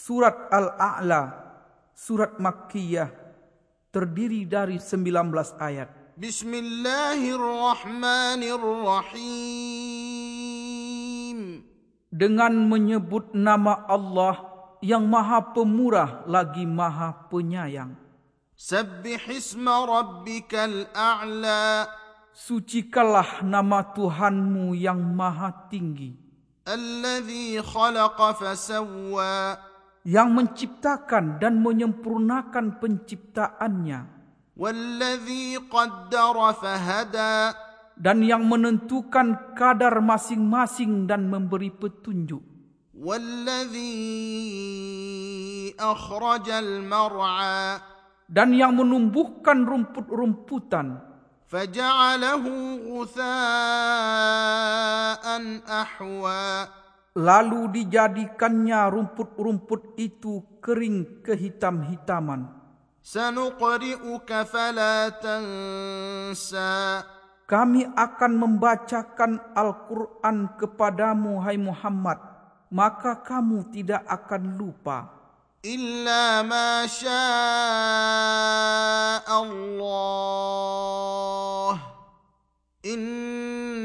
Surat Al-A'la, surat Makkiyah, terdiri dari 19 ayat. Bismillahirrahmanirrahim. Dengan menyebut nama Allah yang maha pemurah lagi maha penyayang. Sabbih isma rabbikal a'la. Sucikalah nama Tuhanmu yang maha tinggi. Alladhi khalaqa fasawwa. Yang menciptakan dan menyempurnakan penciptaannya. Dan yang menentukan kadar masing-masing dan memberi petunjuk. Dan yang menumbuhkan rumput-rumputan. Faja'alahu ghutha'an ahwa. Lalu dijadikannya rumput-rumput itu kering kehitam-hitaman. Sanuqri'uka fala tansa. Kami akan membacakan Al-Quran kepadamu, hai Muhammad. Maka kamu tidak akan lupa. Illa ma Allah.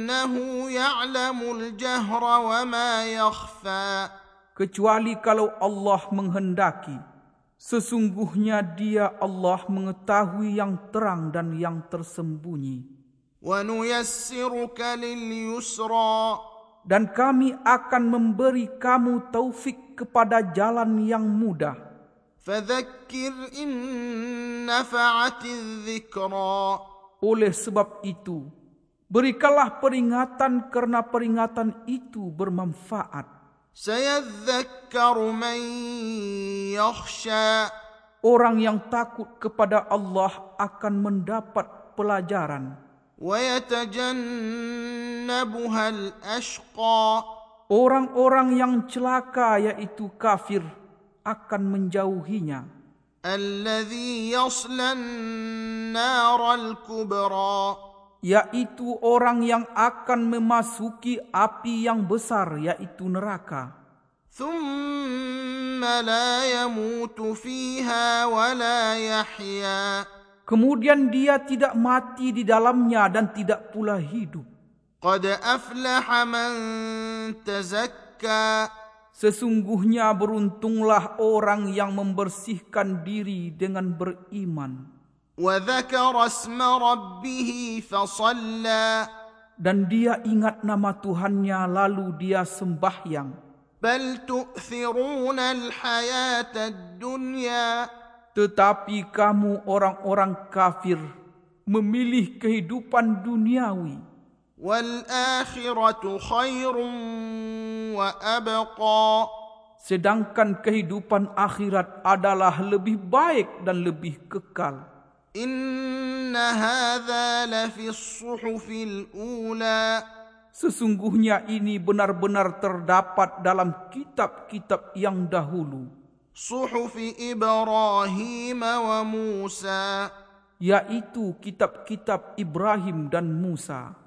Innahu ya'lamul jahra wa ma yakhfa. Kecuali kalau Allah menghendaki. Sesungguhnya dia Allah mengetahui yang terang dan yang tersembunyi. Lil yusra. Dan kami akan memberi kamu taufik kepada jalan yang mudah. Fadhakkir in nafa'ati dhikra. Oleh sebab itu, Berikanlah peringatan kerana peringatan itu bermanfaat. Orang yang takut kepada Allah akan mendapat pelajaran. Orang-orang yang celaka yaitu kafir akan menjauhinya. Alladhi yaslan nara al-kubraa Yaitu orang yang akan memasuki api yang besar yaitu neraka. ثم لا يموت فيها ولا يحيا Kemudian dia tidak mati di dalamnya dan tidak pula hidup. قد أفلح من تزكى Sesungguhnya beruntunglah orang yang membersihkan diri dengan beriman. وذكر اسم ربه فصلى Dan dia ingat nama Tuhannya lalu dia sembahyang. بل تؤثرون الحياة الدنيا Tetapi kamu orang-orang kafir memilih kehidupan duniawi. والآخرة خير وأبقى Sedangkan kehidupan akhirat adalah lebih baik dan lebih kekal. إن هذا لفي الصحف الأولى Sesungguhnya ini benar-benar terdapat dalam kitab-kitab yang dahulu. Suhuf Ibrahim wa Musa. Yaitu kitab-kitab Ibrahim dan Musa.